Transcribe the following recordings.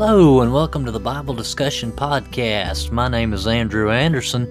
Hello, and welcome to the Bible Discussion Podcast. My name is Andrew Anderson.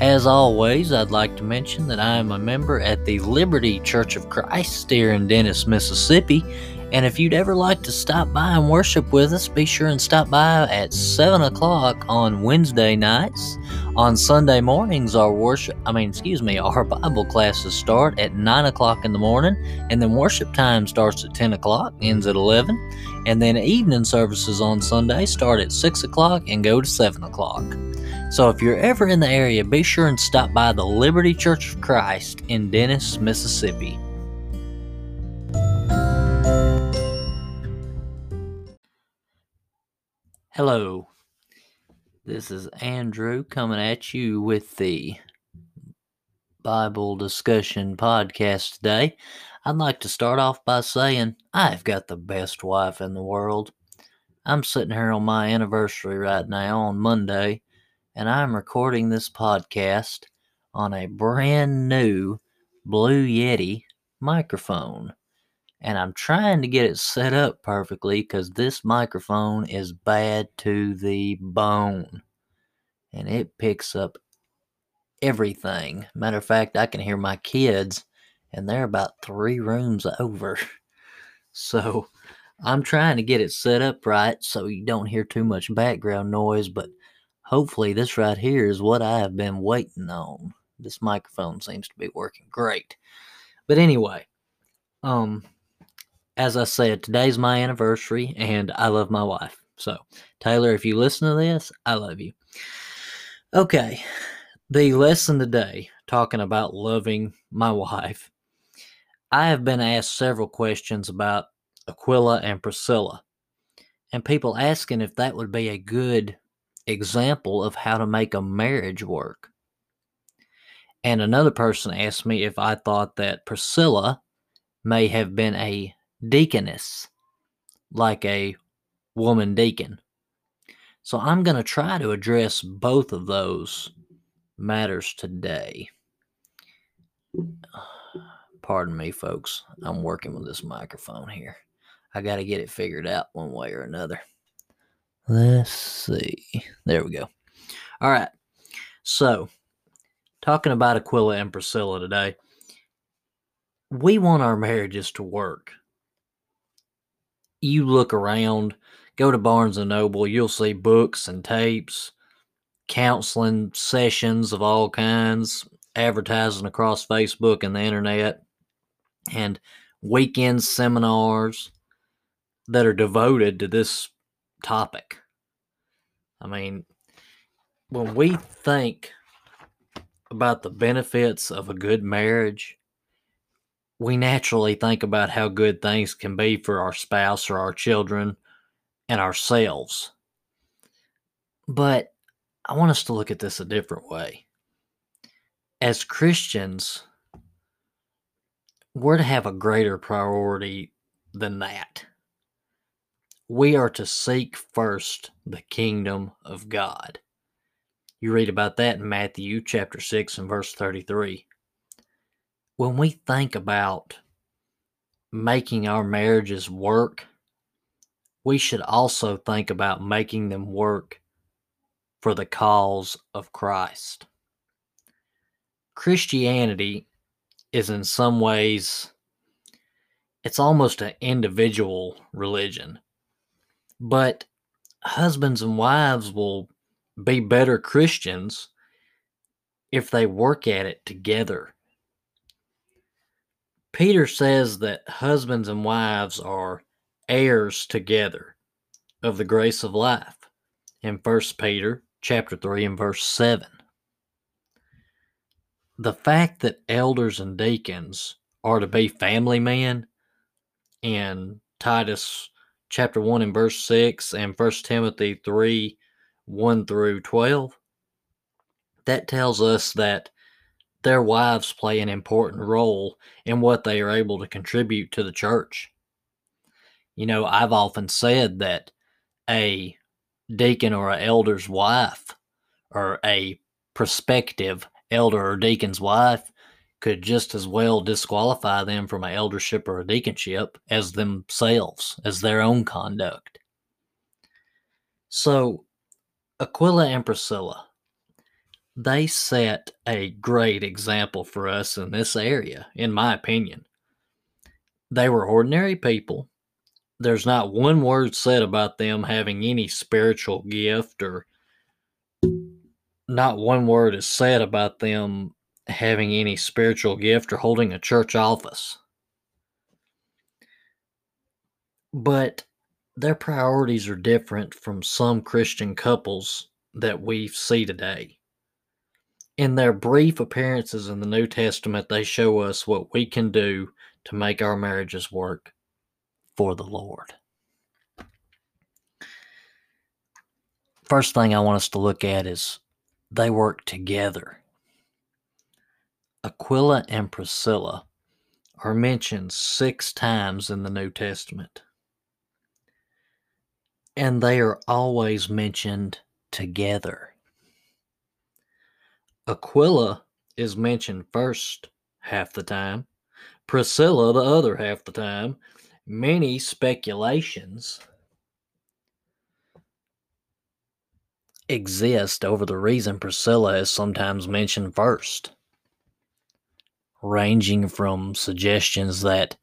As always, I'd like to mention that I am a member at the Liberty Church of Christ here in Dennis, Mississippi. And if you'd ever like to stop by and worship with us, be sure and stop by at 7 o'clock on Wednesday nights. On Sunday mornings, our worship, I mean, excuse me, our Bible classes start at 9 o'clock in the morning, and then worship time starts at 10 o'clock, ends at 11. And then evening services on Sunday start at 6 o'clock and go to 7 o'clock. So if you're ever in the area, be sure and stop by the Liberty Church of Christ in Dennis, Mississippi. Hello, this is Andrew coming at you with the Bible Discussion Podcast today. I'd like to start off by saying I've got the best wife in the world. I'm sitting here on my anniversary right now on Monday, and I'm recording this podcast on a brand new Blue Yeti microphone and I'm trying to get it set up perfectly because this microphone is bad to the bone and it picks up everything. Matter of fact, I can hear my kids and they're about three rooms over. So I'm trying to get it set up right so you don't hear too much background noise, but hopefully, this right here is what I have been waiting on. This microphone seems to be working great. But anyway, um, as I said, today's my anniversary and I love my wife. So, Taylor, if you listen to this, I love you. Okay, the lesson today, talking about loving my wife. I have been asked several questions about Aquila and Priscilla, and people asking if that would be a good example of how to make a marriage work. And another person asked me if I thought that Priscilla may have been a deaconess, like a woman deacon. So I'm going to try to address both of those matters today. Pardon me, folks. I'm working with this microphone here. I got to get it figured out one way or another. Let's see. There we go. All right. So, talking about Aquila and Priscilla today, we want our marriages to work you look around, go to Barnes and Noble, you'll see books and tapes, counseling sessions of all kinds, advertising across Facebook and the internet, and weekend seminars that are devoted to this topic. I mean, when we think about the benefits of a good marriage, we naturally think about how good things can be for our spouse or our children and ourselves. But I want us to look at this a different way. As Christians, we're to have a greater priority than that. We are to seek first the kingdom of God. You read about that in Matthew chapter 6 and verse 33 when we think about making our marriages work, we should also think about making them work for the cause of Christ. Christianity is in some ways it's almost an individual religion. But husbands and wives will be better Christians if they work at it together Peter says that husbands and wives are heirs together of the grace of life in 1 Peter chapter 3 and verse 7. The fact that elders and deacons are to be family men in Titus chapter 1 and verse 6 and 1 Timothy 3 1 through 12 that tells us that their wives play an important role in what they are able to contribute to the church. You know, I've often said that a deacon or an elder's wife or a prospective elder or deacon's wife could just as well disqualify them from an eldership or a deaconship as themselves, as their own conduct. So, Aquila and Priscilla, they set a great example for us in this area, in my opinion. They were ordinary people. There's not one word said about them having any spiritual gift, or not one word is said about them having any spiritual gift or holding a church office. But their priorities are different from some Christian couples that we see today. In their brief appearances in the New Testament, they show us what we can do to make our marriages work for the Lord. First thing I want us to look at is they work together. Aquila and Priscilla are mentioned six times in the New Testament. And they are always mentioned together. Aquila is mentioned first half the time, Priscilla the other half the time. Many speculations exist over the reason Priscilla is sometimes mentioned first, ranging from suggestions that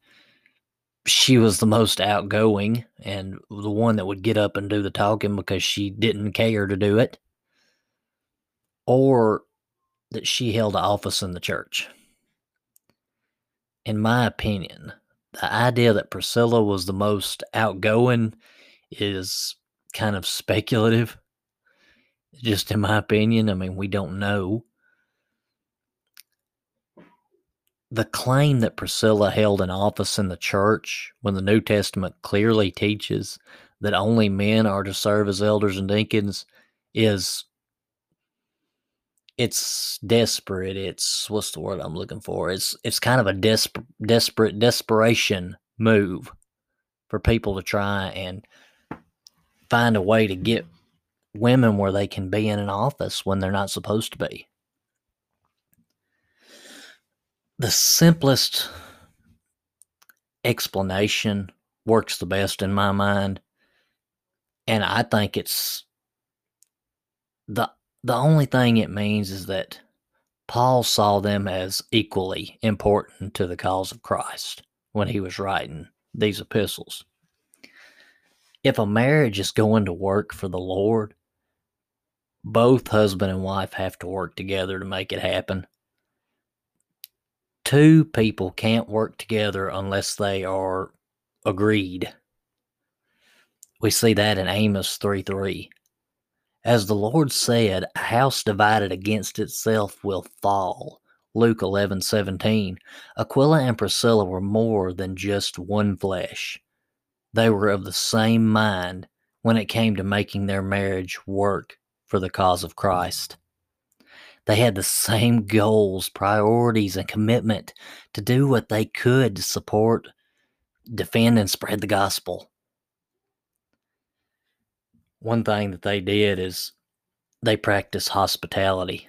she was the most outgoing and the one that would get up and do the talking because she didn't care to do it, or that she held office in the church. In my opinion, the idea that Priscilla was the most outgoing is kind of speculative. Just in my opinion, I mean, we don't know. The claim that Priscilla held an office in the church when the New Testament clearly teaches that only men are to serve as elders and deacons is it's desperate. It's what's the word I'm looking for? It's it's kind of a desperate desperate desperation move for people to try and find a way to get women where they can be in an office when they're not supposed to be. The simplest explanation works the best in my mind. And I think it's the the only thing it means is that Paul saw them as equally important to the cause of Christ when he was writing these epistles. If a marriage is going to work for the Lord, both husband and wife have to work together to make it happen. Two people can't work together unless they are agreed. We see that in Amos 3 3. As the Lord said, a house divided against itself will fall. Luke 11:17. Aquila and Priscilla were more than just one flesh. They were of the same mind when it came to making their marriage work for the cause of Christ. They had the same goals, priorities, and commitment to do what they could to support, defend, and spread the gospel one thing that they did is they practiced hospitality.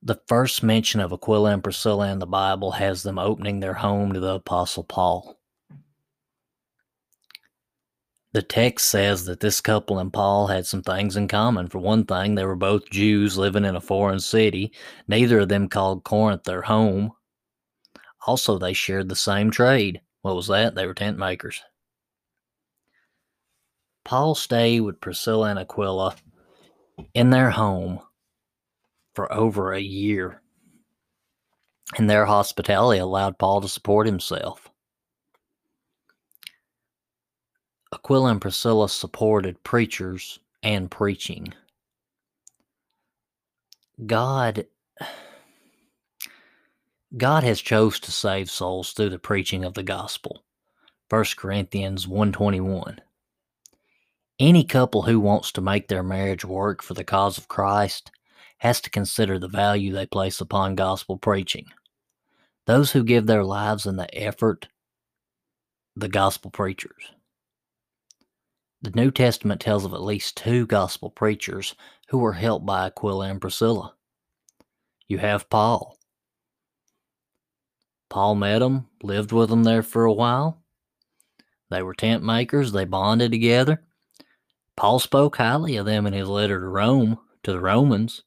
The first mention of Aquila and Priscilla in the Bible has them opening their home to the Apostle Paul. The text says that this couple and Paul had some things in common. For one thing, they were both Jews living in a foreign city. Neither of them called Corinth their home. Also, they shared the same trade. What was that? They were tent makers. Paul stayed with Priscilla and Aquila in their home for over a year. And their hospitality allowed Paul to support himself. Aquila and Priscilla supported preachers and preaching. God God has chose to save souls through the preaching of the gospel. 1 Corinthians 121. Any couple who wants to make their marriage work for the cause of Christ has to consider the value they place upon gospel preaching. Those who give their lives in the effort, the gospel preachers. The New Testament tells of at least two gospel preachers who were helped by Aquila and Priscilla. You have Paul. Paul met them, lived with them there for a while. They were tent makers, they bonded together. Paul spoke highly of them in his letter to Rome, to the Romans.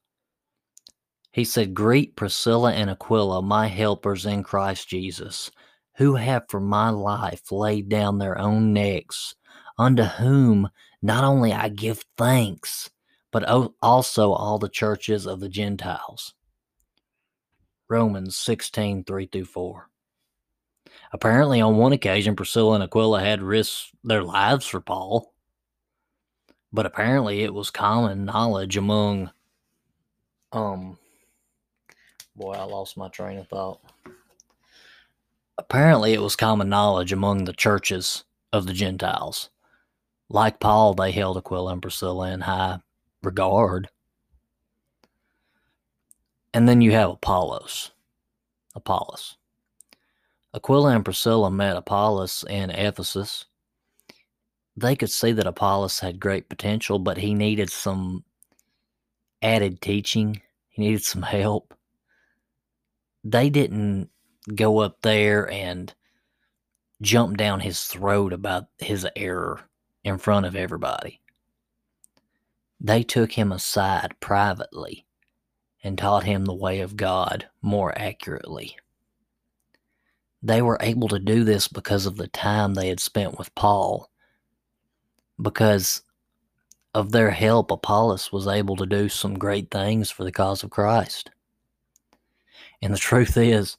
He said, Greet Priscilla and Aquila, my helpers in Christ Jesus, who have for my life laid down their own necks, unto whom not only I give thanks, but also all the churches of the Gentiles. Romans 16 3 through 4. Apparently, on one occasion, Priscilla and Aquila had risked their lives for Paul. But apparently, it was common knowledge among um Boy, I lost my train of thought. Apparently, it was common knowledge among the churches of the Gentiles. Like Paul, they held Aquila and Priscilla in high regard. And then you have Apollos. Apollos. Aquila and Priscilla met Apollos in Ephesus. They could see that Apollos had great potential, but he needed some added teaching. He needed some help they didn't go up there and jump down his throat about his error in front of everybody. They took him aside privately and taught him the way of God more accurately. They were able to do this because of the time they had spent with Paul. Because of their help, Apollos was able to do some great things for the cause of Christ. And the truth is,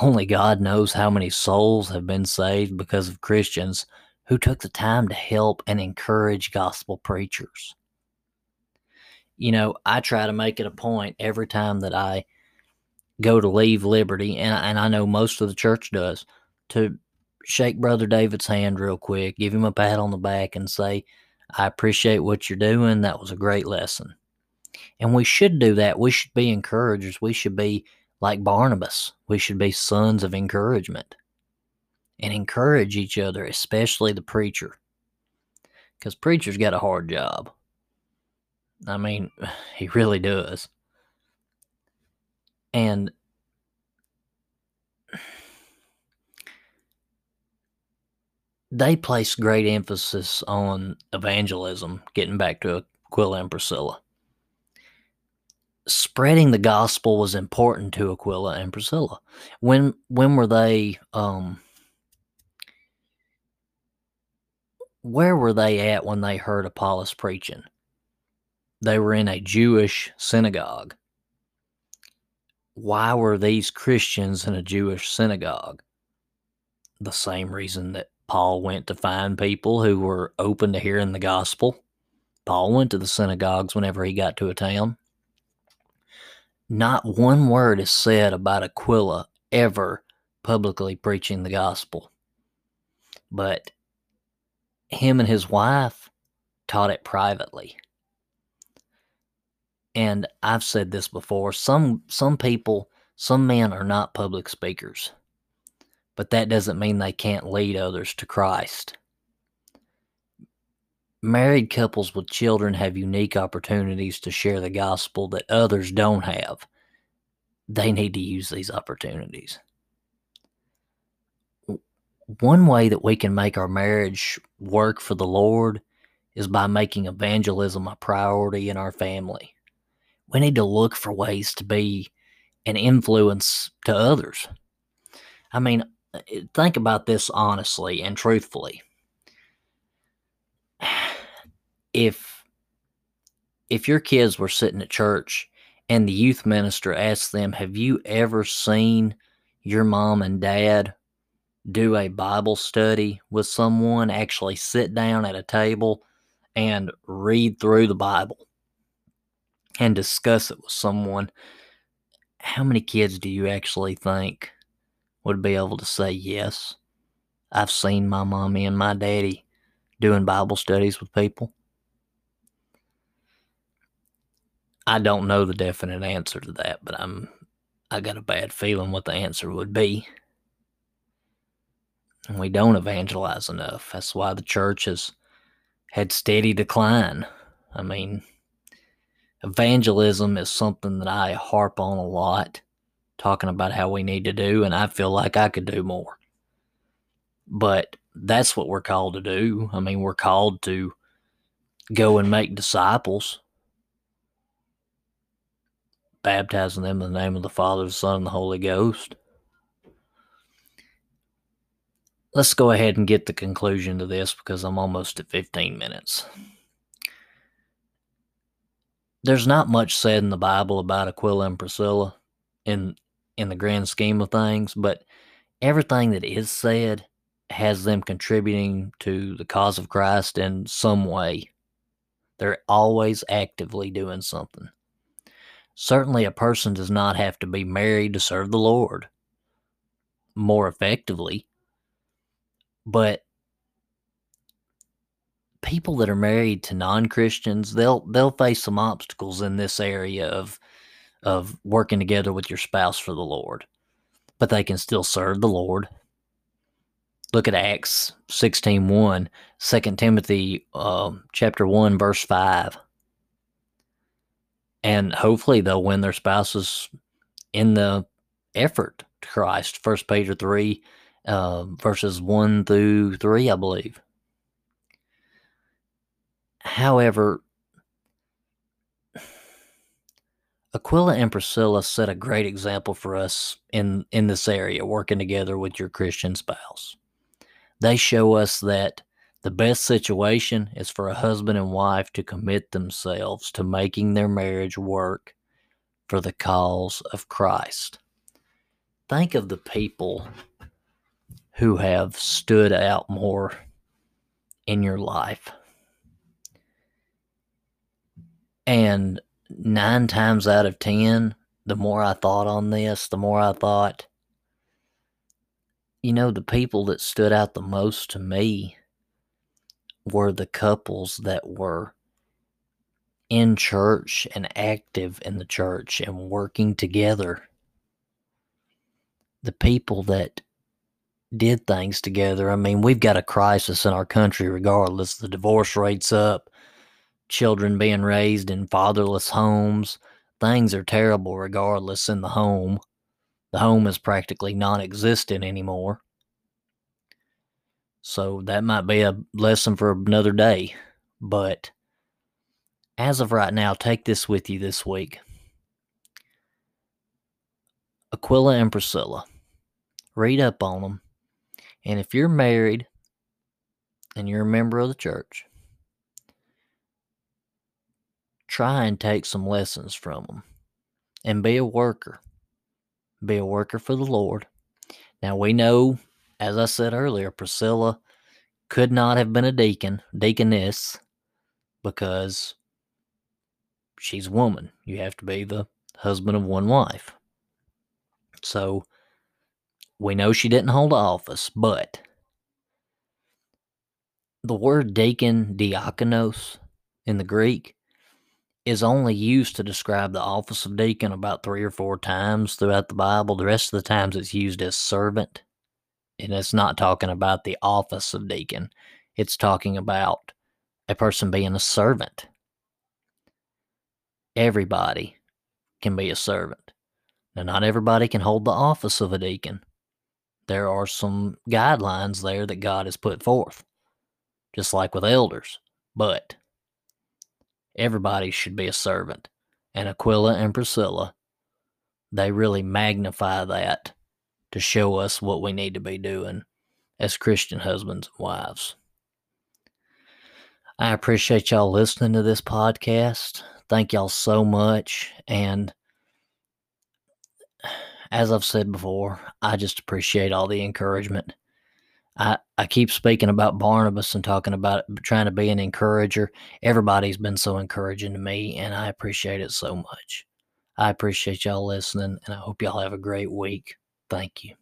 only God knows how many souls have been saved because of Christians who took the time to help and encourage gospel preachers. You know, I try to make it a point every time that I go to leave Liberty, and, I know most of the church does, to shake Brother David's hand real quick, give him a pat on the back, and say, I appreciate what you're doing. That was a great lesson. And we should do that. We should be encouragers. We should be like Barnabas, we should be sons of encouragement and encourage each other, especially the preacher. Because preacher's got a hard job. I mean, he really does. And they place great emphasis on evangelism, getting back to Aquila and Priscilla spreading the gospel was important to Aquila and Priscilla. When when were they um where were they at when they heard Apollos preaching? They were in a Jewish synagogue. Why were these Christians in a Jewish synagogue? The same reason that Paul went to find people who were open to hearing the gospel. Paul went to the synagogues whenever he got to a town. Not one word is said about Aquila ever publicly preaching the gospel. But him and his wife taught it privately. And I've said this before, some some people, some men are not public speakers. But that doesn't mean they can't lead others to Christ. Married couples with children have unique opportunities to share the gospel that others don't have. They need to use these opportunities. One way that we can make our marriage work for the Lord is by making evangelism a priority in our family. We need to look for ways to be an influence to others. I mean, Uh, think about this honestly and truthfully if if your kids were sitting at church and the youth minister asked them, "Have you ever seen your mom and dad do a Bible study with someone, actually sit down at a table and read through the Bible and discuss it with someone?" How many kids do you actually think would be able to say yes? I've seen my mommy and my daddy doing Bible studies with people. I don't know the definite answer to that, but I'm I got a bad feeling what the answer would be. And we don't evangelize enough. That's why the church has had steady decline. I mean, evangelism is something that I harp on a lot, talking about how we need to do, and I feel like I could do more. But that's what we're called to do. I mean, we're called to go and make disciples, baptizing them in the name of the Father, the Son, and the Holy Ghost. Let's go ahead and get the conclusion to this because I'm almost at 15 minutes. There's not much said in the Bible about Aquila and Priscilla in in the grand scheme of things, but everything that is said has them contributing to the cause of Christ in some way. They're always actively doing something. Certainly, a person does not have to be married to serve the Lord more effectively, but people that are married to non-Christians, they'll they'll face some obstacles in this area of of working together with your spouse for the Lord. But they can still serve the Lord. Look at Acts 16 1, 2 Timothy uh, chapter 1, verse 5. And hopefully they'll win their spouses in the effort to Christ. First Peter 3, uh, verses 1 through 3, I believe. However, Aquila and Priscilla set a great example for us in, in this area, working together with your Christian spouse. They show us that the best situation is for a husband and wife to commit themselves to making their marriage work for the cause of Christ. Think of the people who have stood out more in your life. And nine times out of ten, the more I thought on this, the more I thought, you know, the people that stood out the most to me were the couples that were in church and active in the church and working together. The people that did things together. I mean, we've got a crisis in our country regardless. The divorce rate's up children being raised in fatherless homes. Things are terrible regardless in the home. The home is practically non existent anymore. So that might be a lesson for another day. But as of right now, take this with you this week. Aquila and Priscilla. Read up on them. And if you're married and you're a member of the church, try and take some lessons from them and be a worker. Be a worker for the Lord. Now we know, as I said earlier, Priscilla could not have been a deacon, deaconess, because she's a woman. You have to be the husband of one wife. So we know she didn't hold office, but the word deacon, diakonos, in the Greek, is only used to describe the office of deacon about three or four times throughout the Bible. The rest of the times it's used as servant. And it's not talking about the office of deacon, it's talking about a person being a servant. Everybody can be a servant. Now, not everybody can hold the office of a deacon. There are some guidelines there that God has put forth, just like with elders. But everybody should be a servant. And Aquila and Priscilla, they really magnify that to show us what we need to be doing as Christian husbands and wives. I appreciate y'all listening to this podcast. Thank y'all so much. And as I've said before, I just appreciate all the encouragement. I, I keep speaking about Barnabas and talking about trying to be an encourager. Everybody's been so encouraging to me, and I appreciate it so much. I appreciate y'all listening, and I hope y'all have a great week. Thank you.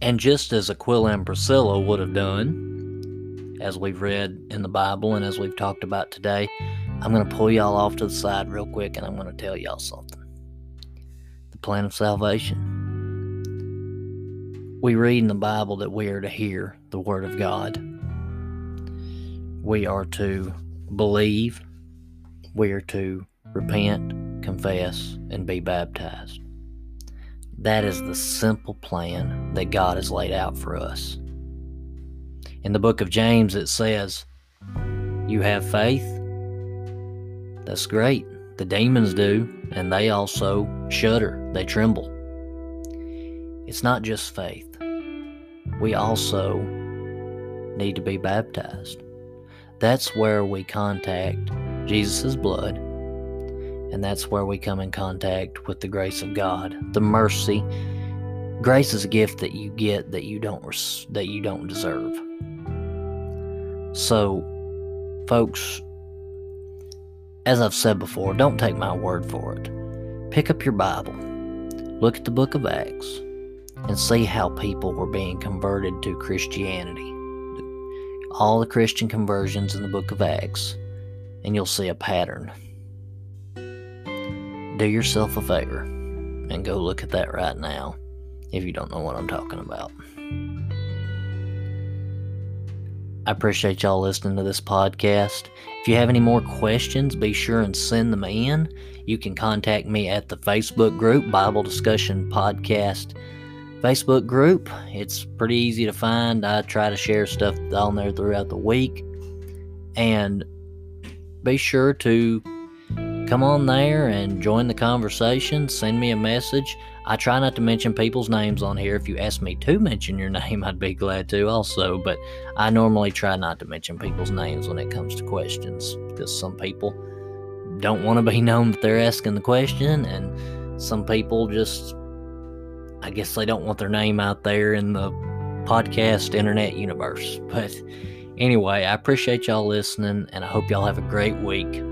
And just as Aquila and Priscilla would have done, as we've read in the Bible and as we've talked about today, I'm going to pull y'all off to the side real quick and I'm going to tell y'all something. The plan of salvation. We read in the Bible that we are to hear the Word of God. We are to believe. We are to repent. confess, and be baptized. That is the simple plan that God has laid out for us. In the book of James, it says, You have faith? That's great. The demons do, and they also shudder, they tremble. It's not just faith, we also need to be baptized. That's where we contact Jesus' blood, and that's where we come in contact with the grace of God, the mercy. Grace is a gift that you get that you don't that you don't deserve. So, folks, as I've said before, don't take my word for it. Pick up your Bible, look at the book of Acts, and see how people were being converted to Christianity all the Christian conversions in the book of Acts, and you'll see a pattern. Do yourself a favor and go look at that right now if you don't know what I'm talking about. I appreciate y'all listening to this podcast. If you have any more questions, be sure and send them in. You can contact me at the Facebook group, Bible Discussion Podcast Facebook group. It's pretty easy to find. I try to share stuff on there throughout the week. And be sure to come on there and join the conversation. Send me a message. I try not to mention people's names on here. If you ask me to mention your name, I'd be glad to also. But I normally try not to mention people's names when it comes to questions because some people don't want to be known that they're asking the question, and some people just I guess they don't want their name out there in the podcast internet universe. But anyway, I appreciate y'all listening and I hope y'all have a great week.